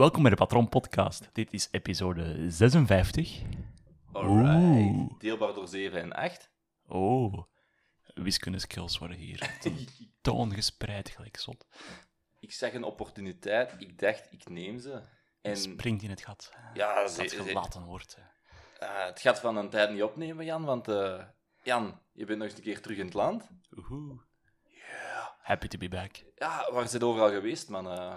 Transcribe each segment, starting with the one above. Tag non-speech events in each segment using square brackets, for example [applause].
Welkom bij de Patron Podcast. Dit is episode 56. Alright. Deelbaar door 7 en 8. Oh, wiskundeskills worden hier [laughs] toongespreid gelijk zot. Ik zeg een opportuniteit. Ik dacht, ik neem ze. En Springt in het gat. Ja, dat ze- gelaten wordt. eh, het gaat van een tijd niet opnemen, Jan. Want eh, Jan, je bent nog eens een keer terug in het land. Woehoe. Happy to be back. Ja, waar zit overal geweest, man? Eh,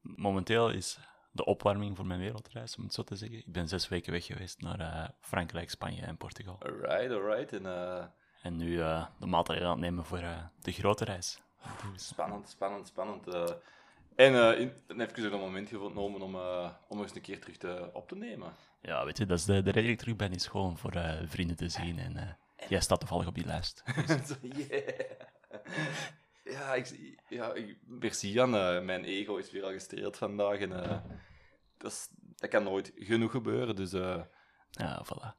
Momenteel is de opwarming voor mijn wereldreis, om het zo te zeggen. Ik ben zes weken weg geweest naar eh, Frankrijk, Spanje en Portugal. alright, alright. En, eh, En nu eh, de maatregelen aan het nemen voor de grote reis. Spannend, spannend, spannend. en in, even een moment genomen om, om eens een keer terug te, op te nemen. ja, weet je, dat is de, de reden dat ik terug ben, is gewoon voor vrienden te zien. En jij staat toevallig op die lijst. [laughs] Yeah. Ja, ik, ja ik, merci Jan. eh, mijn ego is weer al gestreeld vandaag. En, eh, dat, is, dat kan nooit genoeg gebeuren. Dus eh, Ja, voilà.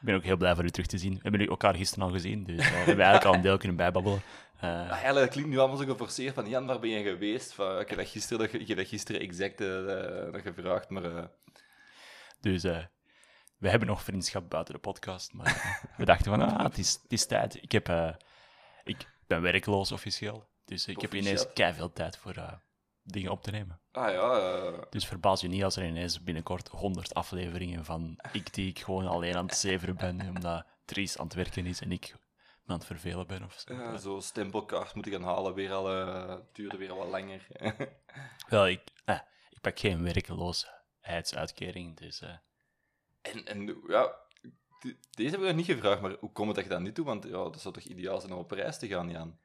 Ik ben ook heel blij voor u terug te zien. We hebben u elkaar gisteren al gezien, dus we hebben eigenlijk al een deel kunnen bijbabbelen. Ja, dat klinkt nu allemaal zo geforceerd van Jan, waar ben je geweest? Van, ik heb dat gisteren, dat, je- ik heb dat gisteren exact dat gevraagd, maar dus we hebben nog vriendschap buiten de podcast, maar we dachten van, ah, het is, het is tijd. Ik, heb, ik ben werkloos officieel, dus ik heb ineens veel tijd voor eh, dingen op te nemen. ah ja, Dus verbaas je niet als er ineens binnenkort 100 afleveringen van ik die ik gewoon alleen aan het zeveren ben, omdat Dries aan het werken is en ik me aan het vervelen ben of zo. ja, zo stempelkaart moet ik gaan halen, weer al, het duurde weer wat langer. [laughs] Wel, ik, eh, ik pak geen werkloosheidsuitkering, dus en, en ja, deze hebben we nog niet gevraagd, maar hoe komt het dat je dat niet doet? Want ja, dat zou toch ideaal zijn om op reis te gaan, Jan?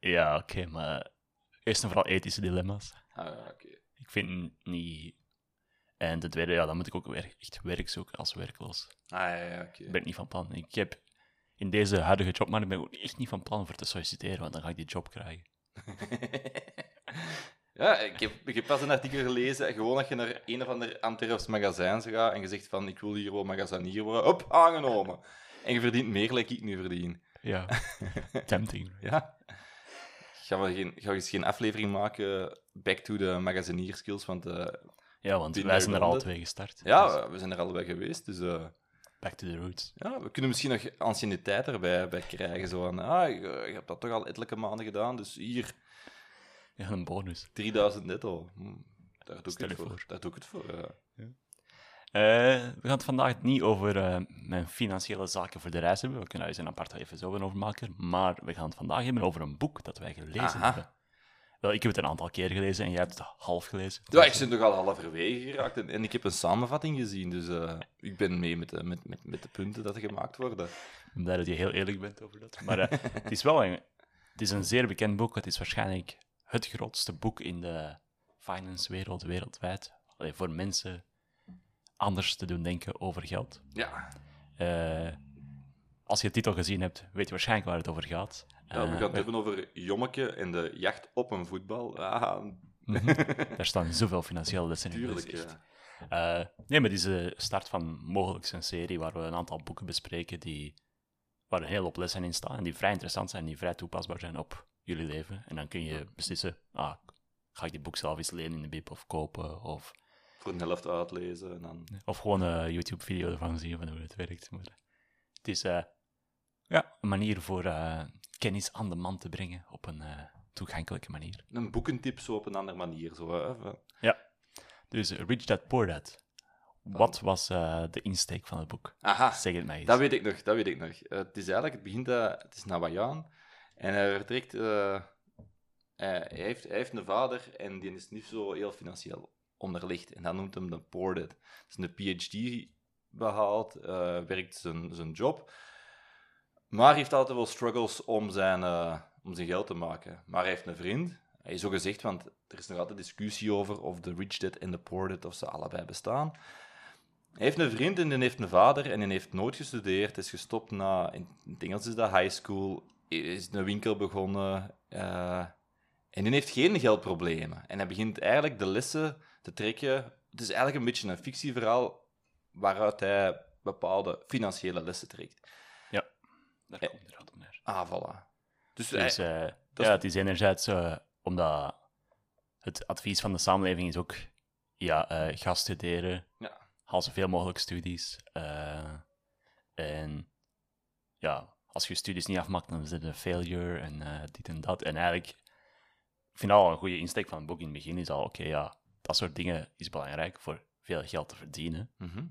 ja, oké, maar eerst en vooral ethische dilemma's. Ah ja, oké. Ik vind niet... En ten tweede, ja, dan moet ik ook weer echt werk zoeken als werkloos. Ah ja, ja, oké. Ik ben niet van plan. Ik heb in deze huidige jobmarkt ben ik ook echt niet van plan voor te solliciteren, want dan ga ik die job krijgen. [laughs] ja, ik heb, ik heb pas een artikel gelezen. Gewoon dat je naar een of ander Antwerps magazijn gaat en je zegt van ik wil hier wel magazinier worden. Hop, aangenomen. En je verdient meer dan ik nu verdien. Ja, [laughs] tempting. Ja. Gaan we, geen, gaan we eens geen aflevering maken back to the magazinier skills? Want eh, Ja, want wij zijn er al twee gestart. Dus ja, we zijn er allebei geweest. Dus eh, back to the roots. ja, we kunnen misschien nog anciëniteit erbij bij krijgen. Zo van, ah, je, je hebt dat toch al ettelijke maanden gedaan, dus hier, Ja, een bonus. 3000 netto. Hm, daar doe ik Stel het voor. voor. Daar doe ik het voor. eh. Eh, we gaan het vandaag niet over eh, mijn financiële zaken voor de reis hebben. We kunnen daar eens een apart even zo over maken. Maar we gaan het vandaag hebben over een boek dat wij gelezen Aha. hebben. Wel, ik heb het een aantal keer gelezen en jij hebt het half gelezen. Ja, ik ben toch al halverwege geraakt en, en ik heb een samenvatting gezien, dus eh, ik ben mee met de, met, met, met de punten dat er gemaakt worden. Ik ben blij dat je heel eerlijk bent over dat. Maar het is wel een, het is een zeer bekend boek. Het is waarschijnlijk het grootste boek in de finance-wereld wereldwijd. Allee, voor mensen anders te doen denken over geld. Ja, Eh, als je de titel gezien hebt, weet je waarschijnlijk waar het over gaat. ja we Eh, gaan het hebben over Jommeke en de jacht op een voetbal. Ah, Mhm. [laughs] Daar staan zoveel financiële lessen in. tuurlijk. echt- ja. Eh, nee, maar dit is de start van mogelijk een serie waar we een aantal boeken bespreken die, waar een hele hoop lessen in staan en die vrij interessant zijn, die vrij toepasbaar zijn op jullie leven. En dan kun je beslissen, ah, ga ik die boek zelf eens lenen in de bib of kopen, of, Voor een helft uitlezen en dan... of gewoon een YouTube-video ervan zien van hoe het werkt. Maar het is eh, ja, een manier voor eh, kennis aan de man te brengen op een eh, toegankelijke manier. Een boekentip zo op een andere manier. Zo, van- Dus Rich Dad Poor Dad. Wat was eh, de insteek van het boek? Aha, Zeg het mij eens. dat weet ik nog, dat weet ik nog. Het is eigenlijk, het begint, eh, het is Nawajaan. En hij vertrekt, eh, hij, heeft, hij heeft een vader en die is niet zo heel financieel onderlegd. En dat noemt hem de. Dat is een PhD behaald, eh, werkt zijn, zijn job. Maar heeft altijd wel struggles om zijn, eh, om zijn geld te maken. Maar hij heeft een vriend, Hij is zo gezegd, want er is nog altijd discussie over of de rich en de poor of ze allebei bestaan. Hij heeft een vriend en die heeft een vader en die heeft nooit gestudeerd. is gestopt na, in Engels is dat high school, is een winkel begonnen. eh, en die heeft geen geldproblemen. En hij begint eigenlijk de lessen te trekken. Het is eigenlijk een beetje een fictieverhaal waaruit hij bepaalde financiële lessen trekt. Daar Eh, komt het inderdaad op neer. Ah, voilà. Dus, Dus hij- eh, ja, het is enerzijds omdat het advies van de samenleving is ook ja, eh, ga studeren, Ja. haal zoveel mogelijk studies. eh, en ja, als je studies niet afmaakt, dan is het een failure en eh, dit en dat. En eigenlijk, ik vind al een goede insteek van het boek in het begin is al, oké, ja, dat soort dingen is belangrijk voor veel geld te verdienen. Mhm.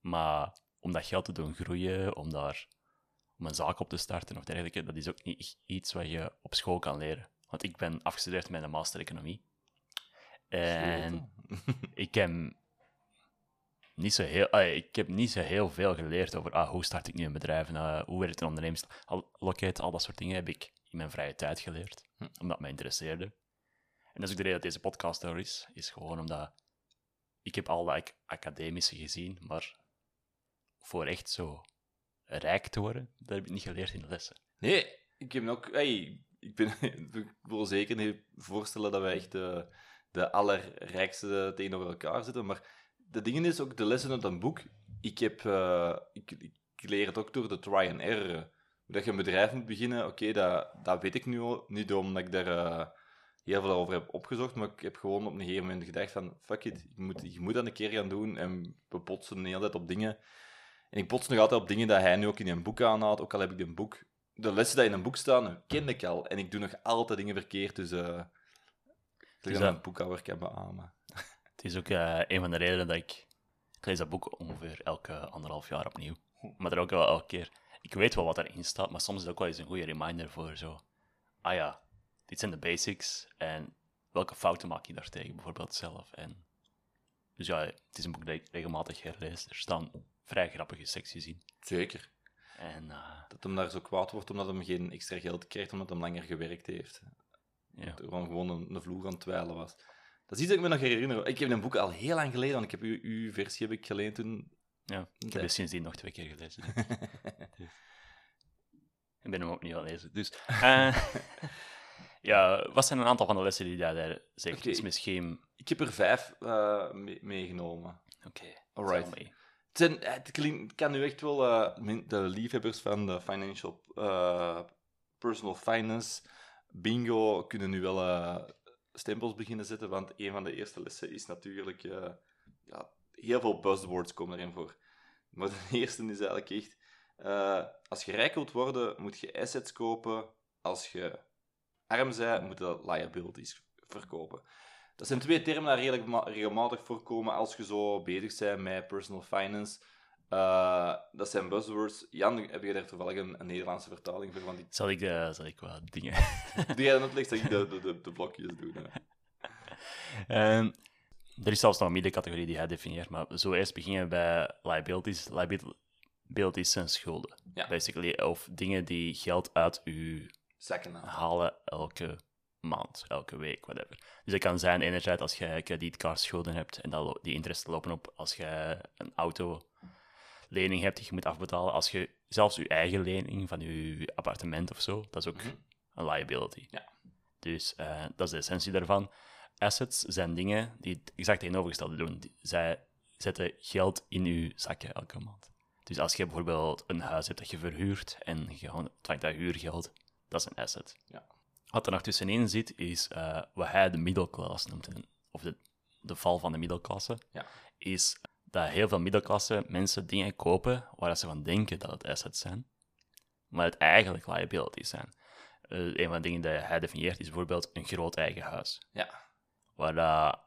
Maar om dat geld te doen groeien, om daar om een zaak op te starten of dergelijke, dat is ook niet iets wat je op school kan leren. Want ik ben afgestudeerd met een master economie. En ik heb niet zo heel, ah, ik heb niet zo heel veel geleerd over ah, hoe start ik nu een bedrijf, en, ah, hoe werkt een onderneming, al, loket, al dat soort dingen heb ik in mijn vrije tijd geleerd, Hm. omdat het mij interesseerde. En dat is ook de reden dat deze podcast er is, is gewoon omdat ik heb al dat ac- academische gezien, maar voor echt zo rijk te worden, dat heb ik niet geleerd in de lessen. Nee, ik heb ook... Hey, ik, ben, [laughs] ik wil zeker niet voorstellen dat wij echt de, de allerrijkste tegenover elkaar zitten, maar de dingen is ook de lessen uit een boek. Ik, heb, eh, ik, ik leer het ook door de try and error. Dat je een bedrijf moet beginnen, oké, dat, dat weet ik nu al, niet omdat ik daar eh, heel veel over heb opgezocht, maar ik heb gewoon op een gegeven moment gedacht van, fuck it, je moet, je moet dat een keer gaan doen en we botsen de hele tijd op dingen. En ik bots nog altijd op dingen dat hij nu ook in een boek aanhaalt, ook al heb ik een boek de lessen die in een boek staan, ken ik al. En ik doe nog altijd dingen verkeerd, dus... eh ik Dus dat een boekhouder kan beamen. Het is ook eh, een van de redenen dat ik... Ik lees dat boek ongeveer elke anderhalf jaar opnieuw. Maar er ook wel elke keer... Ik weet wel wat erin staat, maar soms is het ook wel eens een goede reminder voor zo... Ah ja, dit zijn de basics. En welke fouten maak je daartegen bijvoorbeeld zelf? En, dus ja, het is een boek dat ik regelmatig herlees. Er staan vrij grappige secties in. Zeker. En eh, Dat hem daar zo kwaad wordt omdat hij geen extra geld krijgt, omdat hij langer gewerkt heeft. ja. Dat er gewoon, gewoon een, een vloer aan het twijlen was. Dat is iets dat ik me nog herinner. Ik heb een boek al heel lang geleden, want ik heb uw, uw versie heb ik geleend toen. ja, ik heb het sindsdien nog twee keer gelezen. [laughs] Ik ben hem ook niet aan het lezen. Dus, eh, [laughs] ja, wat zijn een aantal van de lessen die jij daar zegt? Is misschien... ik heb er vijf eh, mee- meegenomen. Oké, Alright. tell me. Het, zijn, het klinkt- kan nu echt wel eh, de liefhebbers van de financial, eh, personal finance, bingo, kunnen nu wel eh, stempels beginnen zetten. Want een van de eerste lessen is natuurlijk, eh, ja, heel veel buzzwords komen erin voor. Maar de [laughs] eerste is eigenlijk echt, eh, als je rijk wilt worden, moet je assets kopen. Als je arm bent, moet je liabilities verkopen. Dat zijn twee termen die redelijk ma- regelmatig voorkomen als je zo bezig bent met personal finance. Eh, dat zijn buzzwords. Jan, heb je daar toevallig een, een Nederlandse vertaling voor? Want die, Zal ik, de, zal ik wat dingen... [laughs] die jij dan uitlegt, dat ik de, de, de, de blokjes doe. hè. [laughs] Ehm, er is zelfs nog een middencategorie die hij definieert, maar zo eerst beginnen bij liabilities. Liabilities zijn schulden, Ja. basically. Of dingen die geld uit uw Zakken halen elke maand, elke week, whatever. Dus dat kan zijn enerzijds als je kredietkaartschulden hebt en dat die interesten lopen op als je een auto lening hebt die je moet afbetalen. Als je zelfs je eigen lening van je appartement of zo, dat is ook Mhm. een liability. Ja. Dus eh, dat is de essentie daarvan. Assets zijn dingen die het exact tegenovergestelde doen. Zij zetten geld in je zakken elke maand. Dus als je bijvoorbeeld een huis hebt dat je verhuurt en je ontvangt dat huurgeld, dat is een asset. Ja. Wat er nog tussenin zit, is eh, wat hij de middelklasse noemt, en- of de, de val van de middelklasse, Ja. is dat heel veel middelklasse mensen dingen kopen waar ze van denken dat het assets zijn, maar het eigenlijk liabilities zijn. Eh, een van de dingen die hij definieert is bijvoorbeeld een groot eigen huis, Ja. waar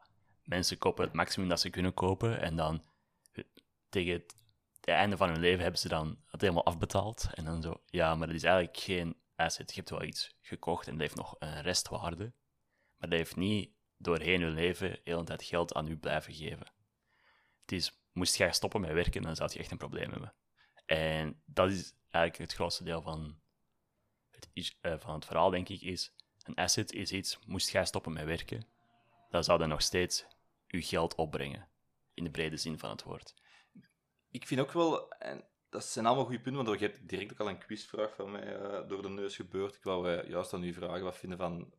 mensen kopen het maximum dat ze kunnen kopen en dan eh, tegen het, einde van hun leven hebben ze dan het helemaal afbetaald en dan zo, ja, maar dat is eigenlijk geen asset. Je hebt wel iets gekocht en dat heeft nog een restwaarde, maar dat heeft niet doorheen je leven de hele tijd geld aan u blijven geven. Is, moest jij stoppen met werken, dan zou je echt een probleem hebben. En dat is eigenlijk het grootste deel van het, eh, van het verhaal, denk ik, is Een asset is iets, moest jij stoppen met werken, dan zou dat nog steeds je geld opbrengen. In de brede zin van het woord. Ik vind ook wel, en dat zijn allemaal goede punten, want je hebt direct ook al een quizvraag van mij eh, door de neus gebeurd. Ik wou eh, juist aan u vragen, wat vinden van,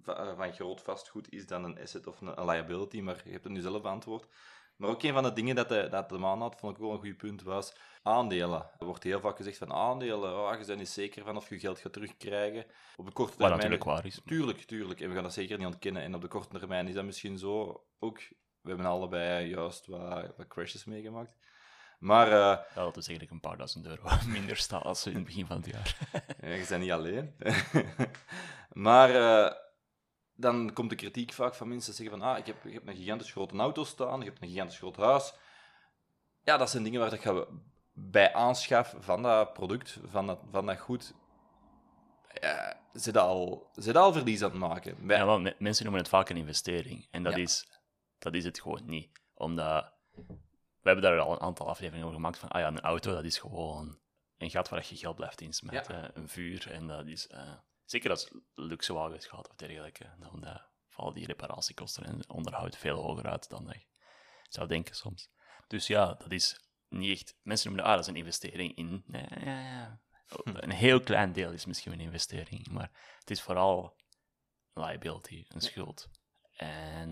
van, van groot vastgoed, is dan een asset of een, een liability? Maar je hebt het nu zelf beantwoord. Maar ook een van de dingen dat de, dat de man had, vond ik wel een goed punt, was aandelen. Er wordt heel vaak gezegd van aandelen, oh, je bent niet zeker van of je geld gaat terugkrijgen. Op de korte Wat termijn... natuurlijk waar is. Tuurlijk, tuurlijk. En we gaan dat zeker niet ontkennen. En op de korte termijn is dat misschien zo ook. We hebben allebei juist wat, wat crashes meegemaakt. Maar eh, Ja, dat is eigenlijk een paar duizend euro [laughs] minder staan als in het begin van het jaar. [laughs] ja, je bent niet alleen. [laughs] maar eh, dan komt de kritiek vaak van mensen zeggen van ah, ik heb, ik heb een gigantisch grote auto staan, ik heb een gigantisch groot huis. Ja, dat zijn dingen waar dat je bij aanschaf van dat product, van dat, van dat goed, ja, zit al, zit al verlies aan het maken. Bij- Ja, me- mensen noemen het vaak een investering. En dat, Ja. is, dat is het gewoon niet. Omdat, we hebben daar al een aantal afleveringen over gemaakt van, ah ja, een auto, dat is gewoon een gat waar je geld blijft insmijten. Een vuur, en dat is... eh, zeker als luxe wagens gaat of dergelijke, dan eh, vallen die reparatiekosten en onderhoud veel hoger uit dan je zou denken soms. Dus ja, dat is niet echt... Mensen noemen dat, ah, dat is een investering in... Nee, ja, ja. Een heel klein deel is misschien een investering, maar het is vooral liability, een schuld. En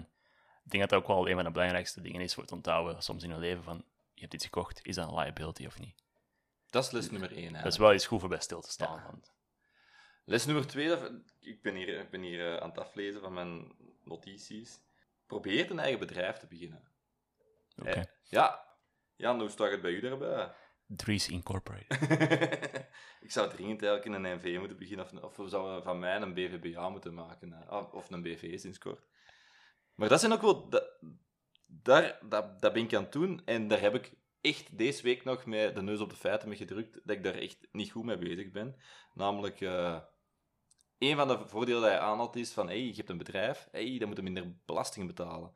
ik denk dat dat ook wel een van de belangrijkste dingen is voor het onthouden soms in je leven van, je hebt iets gekocht, is dat een liability of niet? Dat is les nummer één. Dat is wel iets goed voor bij stil te staan. Ja. Want, Les nummer twee, ik ben hier, ik ben hier eh, aan het aflezen van mijn notities. Probeer een eigen bedrijf te beginnen. oké. Eh, ja, Jan, hoe staat het bij u daarbij? [laughs] Dries Incorporated. [laughs] ik zou dringend eigenlijk in een NV moeten beginnen, of, of we zouden van mij een BVBA moeten maken, eh, of een BV sinds kort. Maar dat zijn ook wel... Dat, daar, dat, dat ben ik aan het doen, en daar heb ik echt deze week nog met de neus op de feiten mee gedrukt, dat ik daar echt niet goed mee bezig ben. Namelijk, een van de voordelen dat je aanhaalt is van, hey, je hebt een bedrijf, hey, dan moet je minder belasting betalen.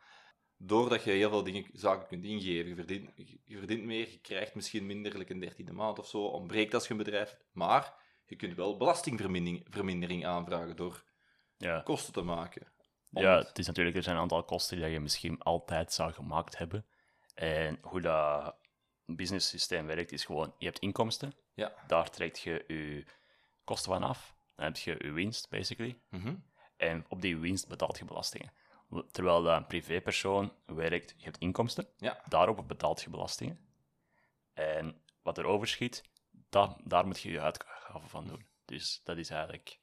Doordat je heel veel dingen, zaken kunt ingeven, je verdient, je verdient meer, je krijgt misschien minder, like een dertiende maand of zo, ontbreekt als je een bedrijf hebt. Maar je kunt wel belastingvermindering vermindering aanvragen door Ja. kosten te maken. Ja, het- het is natuurlijk, er zijn een aantal kosten die je misschien altijd zou gemaakt hebben. En hoe dat business systeem werkt, is gewoon, je hebt inkomsten, Ja. daar trekt je je kosten van af, dan heb je je winst, basically. Mhm. En op die winst betaalt je belastingen. Terwijl dat een privépersoon werkt, je hebt inkomsten, Ja. daarop betaalt je belastingen. En wat er overschiet, dat, daar moet je je uitgaven van doen. Dus dat is eigenlijk,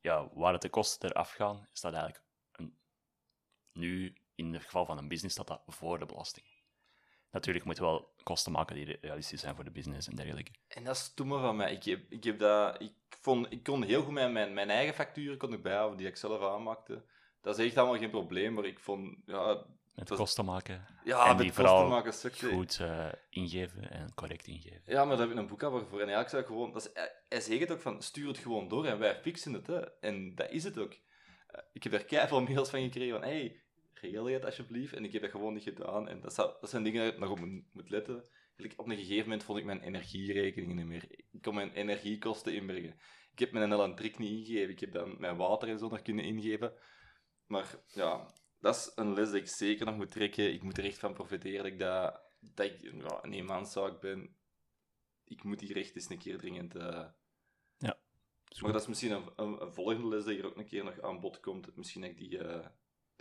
ja, waar het de kosten eraf gaan, is dat eigenlijk een, nu, in het geval van een business, staat dat voor de belasting. Natuurlijk moet je wel kosten maken die realistisch zijn voor de business en dergelijke. En dat is stomme van mij. Ik, heb, ik, heb dat, ik, vond, ik kon heel goed mijn, mijn, mijn eigen facturen kon ik bijhouden, die ik zelf aanmaakte. Dat is echt allemaal geen probleem, maar ik vond... Ja, Met was- kosten maken, ja En met die kosten maken sukte. goed eh, ingeven en correct ingeven. Ja, maar daar heb ik een boekhouder voor. En eigenlijk zou ik gewoon... Dat is, hij- hij zegt het ook van, stuur het gewoon door en wij fixen het. Hè. En dat is het ook. Eh, ik heb daar keihard mails van gekregen van, hey, regel je het alsjeblieft? En ik heb dat gewoon niet gedaan. En dat, zou, dat zijn dingen waar ik nog op moet, letten. Op een gegeven moment vond ik mijn energierekeningen niet meer. Ik kon mijn energiekosten inbrengen. Ik heb mijn elektrik niet ingegeven. Ik heb dan mijn water en zo nog kunnen ingeven. Maar ja, dat is een les die ik zeker nog moet trekken. Ik moet er echt van profiteren dat ik, dat, dat ik ja, een eenmanszaak ben. Ik moet hier echt eens een keer dringend... eh, maar dat is misschien een, een, een volgende les die hier ook een keer nog aan bod komt. Misschien dat ik die eh,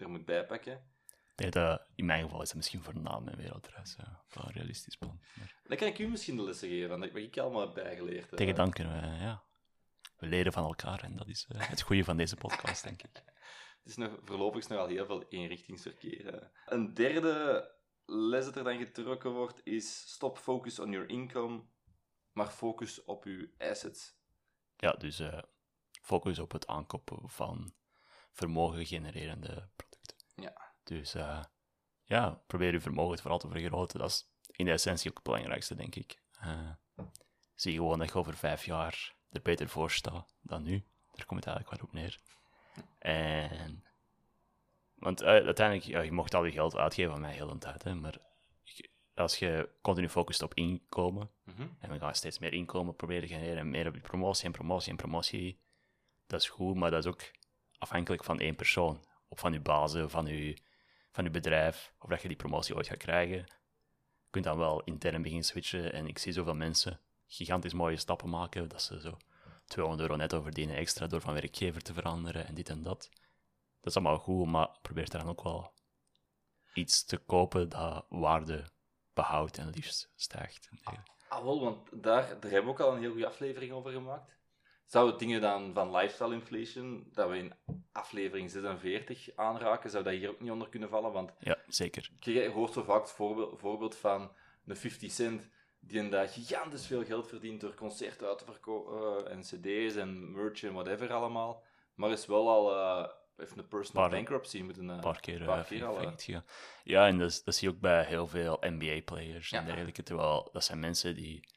er moet bijpakken. Nee, dat, in mijn geval is dat misschien voor na mijn wereldreis. Ja. Wel een realistisch plan. Maar Dan kan ik u misschien de lessen geven, wat ik allemaal heb bijgeleerd. eh. tegen dan kunnen we, ja, we leren van elkaar. En dat is eh, het goede van deze podcast, denk ik. [laughs] Het is nog, voorlopig is nog al heel veel eenrichtingsverkeer. Een derde les dat er dan getrokken wordt is stop focus on your income, maar focus op uw assets. Ja, dus eh, focus op het aankopen van vermogen genererende producten. Ja. Dus eh, ja, probeer je vermogen vooral te vergroten. Dat is in de essentie ook het belangrijkste, denk ik. Eh, zie gewoon dat je over vijf jaar er beter voor staat dan nu. Daar komt het eigenlijk wel op neer. En... Want eh, uiteindelijk, ja, je mocht al je geld uitgeven aan mij heel de tijd, hè, maar als je continu focust op inkomen, Mhm. en we gaan steeds meer inkomen proberen te genereren en meer op je promotie en promotie en promotie, dat is goed, maar dat is ook afhankelijk van één persoon. Of van je bazen, van je, van je bedrijf, of dat je die promotie ooit gaat krijgen. Je kunt dan wel intern beginnen switchen. En ik zie zoveel mensen gigantisch mooie stappen maken, dat ze zo 200 euro netto verdienen extra door van werkgever te veranderen en dit en dat. Dat is allemaal goed, maar probeer dan ook wel iets te kopen dat waarde behoudt en liefst stijgt. dergelijke. Ah, wel, want daar, daar hebben we ook al een heel goede aflevering over gemaakt. Zouden dingen dan van lifestyle inflation, dat we in aflevering 46 aanraken, zou dat hier ook niet onder kunnen vallen? Want Ja, zeker. je hoort zo vaak het voorbeeld, voorbeeld van een 50 cent die een dag gigantisch veel geld verdient door concerten uit te verkopen en cd's en merch en whatever allemaal. Maar is wel al eh heeft een personal Paar- bankruptcy moeten... eh, Een paar keer, paar eh, keer al, gegaan. Ja, en dat, dat zie je ook bij heel veel NBA-players Ja. en dergelijke. Terwijl dat zijn mensen die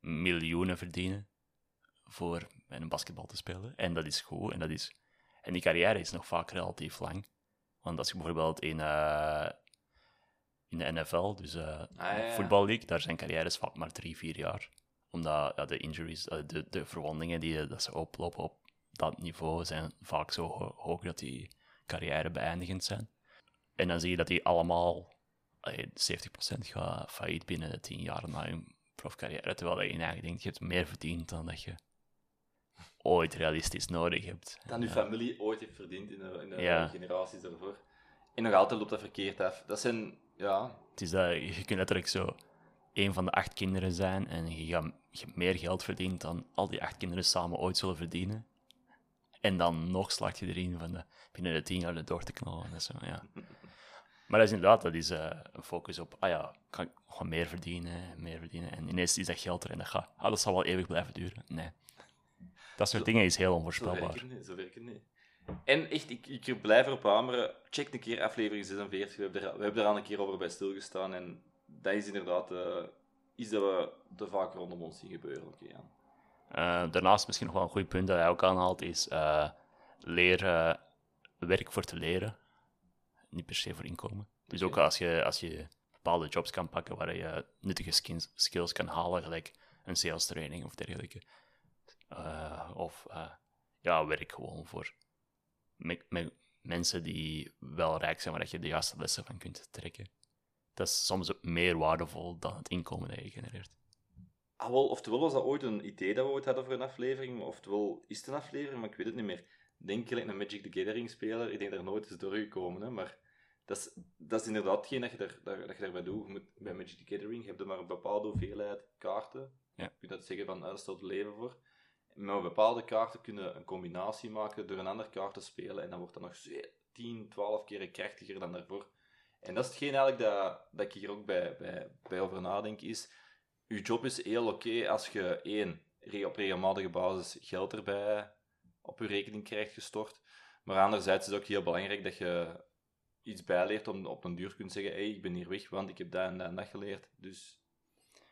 miljoenen verdienen voor bij een basketbal te spelen. En dat is goed. En, dat is, en die carrière is nog vaak relatief lang. Want als je bijvoorbeeld in, eh, in de NFL, dus ja, ja. voetballeague, daar zijn carrières vaak maar drie, vier jaar. Omdat ja, de injuries, eh, de, de verwondingen die dat ze oplopen op dat niveau zijn vaak zo ho- hoog dat die carrière beëindigend zijn. En dan zie je dat die allemaal, allee, 70% gaat failliet binnen de 10 jaar na hun profcarrière. Terwijl je eigenlijk denkt, je hebt meer verdiend dan dat je ooit realistisch nodig hebt. dan uw Ja. familie ooit heeft verdiend in de, in de Ja. generaties daarvoor. En nog altijd loopt dat verkeerd af. Dat zijn, ja, Het is dat je kunt letterlijk zo een van de acht kinderen zijn en je, gaat, je meer geld verdient dan al die acht kinderen samen ooit zullen verdienen. En dan nog slaag je erin van de, binnen de tien jaar door te knallen. Dat is zo, ja. [laughs] Maar dat is inderdaad, dat is eh, een focus op, ah ja, kan ik gewoon meer verdienen, meer verdienen. En ineens is dat geld er en dat gaat, ah, dat zal wel eeuwig blijven duren. Nee. Dat soort Zo- dingen is heel onvoorspelbaar. Zo werkt het niet. En echt, ik, ik blijf erop hameren. Check een keer aflevering 46. We hebben, er, we hebben er al een keer over bij stilgestaan. En dat is inderdaad eh, iets dat we te vaak rondom ons zien gebeuren. Oké, Jan. Eh, daarnaast misschien nog wel een goed punt dat hij ook aanhaalt, is eh leren werk voor te leren. Niet per se voor inkomen. Dus ook als je, als je bepaalde jobs kan pakken waar je nuttige skills, skills kan halen, gelijk een sales training of dergelijke. Eh, of eh, ja, werk gewoon voor me- me- mensen die wel rijk zijn, waar dat je de juiste lessen van kunt trekken. Dat is soms ook meer waardevol dan het inkomen dat je genereert. Ah, wel, oftewel was dat ooit een idee dat we ooit hadden voor een aflevering, maar oftewel is het een aflevering, maar ik weet het niet meer. Denk gelijk een Magic the Gathering speler, ik denk daar nooit is doorgekomen, hè, maar dat is, dat is inderdaad hetgeen dat je, daar, daar- dat je daarbij doet. Je moet, bij Magic the Gathering heb je maar een bepaalde hoeveelheid kaarten. Ja. Je kunt dat zeggen van, ah, daar leven voor. Met bepaalde kaarten kun je een combinatie maken door een andere kaart te spelen en dan wordt dat nog zo 10, 12 keer krachtiger dan daarvoor. En dat is hetgeen eigenlijk dat, dat ik hier ook bij, bij, bij over nadenk, is je job is heel oké als je één, op regelmatige basis geld erbij op je rekening krijgt gestort. Maar anderzijds is het ook heel belangrijk dat je iets bijleert om op een duur kunt zeggen, hey, ik ben hier weg, want ik heb dat en dat en dat geleerd. Dus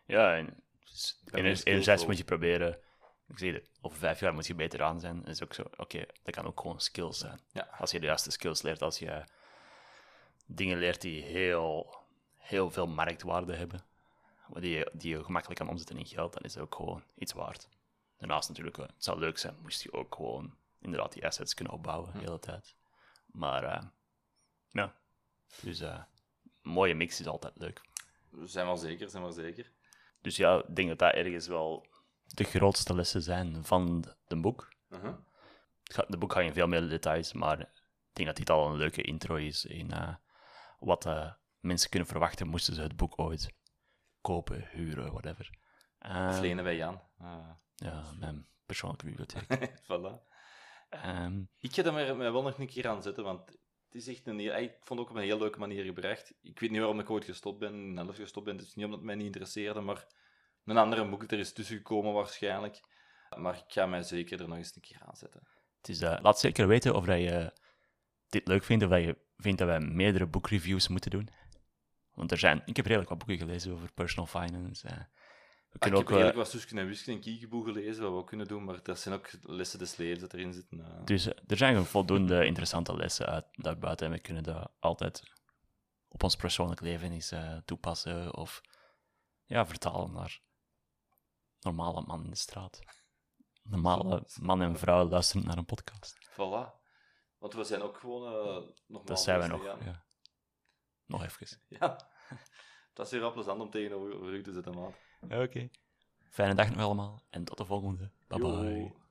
Ja, en dus skillvol. enerzijds moet je proberen, ik zeg het, over vijf jaar moet je beter aan zijn. Dat is ook zo, oké, dat kan ook gewoon skills zijn. Ja. Als je de juiste skills leert, als je dingen leert die heel, heel veel marktwaarde hebben, die je, die je gemakkelijk kan omzetten in geld, dan is het ook gewoon iets waard. Daarnaast natuurlijk, eh, het zou leuk zijn, moest je ook gewoon inderdaad die assets kunnen opbouwen de hele tijd. Maar eh, ja, dus eh, een mooie mix is altijd leuk. zijn wel zeker, zijn wel zeker. Dus ja, ik denk dat dat ergens wel de grootste lessen zijn van de- de boek. Uh-huh. Het De boek gaat in veel meer details, maar ik denk dat dit al een leuke intro is in eh, wat eh, mensen kunnen verwachten moesten ze het boek ooit kopen, huren, whatever. Eh, Of lenen bij Jan. Ah, ja, mijn persoonlijke bibliotheek. [laughs] voilà. Ehm, Ik ga er mij wel nog een keer aan zetten, want het is echt een heel, ik vond het ook op een heel leuke manier gebracht. Ik weet niet waarom ik ooit gestopt ben, in elf gestopt ben. Het is niet omdat het mij niet interesseerde, maar een andere boek er is tussen gekomen waarschijnlijk. Maar ik ga mij zeker er nog eens een keer aan zetten. het is, eh, laat zeker weten of dat je dit leuk vindt, of dat je vindt dat wij meerdere boekreviews moeten doen. Want er zijn, ik heb redelijk wat boeken gelezen over personal finance. eh. we Ah, ik kunnen heb ook, eh, redelijk wat Suske en Wiske en Kiekeboe gelezen, wat we ook kunnen doen, maar dat zijn ook lessen des levens dat erin zitten. Dus er zijn voldoende interessante lessen uit daarbuiten en we kunnen dat altijd op ons persoonlijk leven eens toepassen of ja, vertalen naar normale man in de straat. normale man en vrouw luisteren naar een podcast. Voilà. Want we zijn ook gewoon uh, nog Dat zijn we nog, ja. Nog even. [laughs] Ja. [laughs] Dat is heel plezant om tegenover u te zitten, man. Oké. Fijne dag nog allemaal en tot de volgende. Bye bye.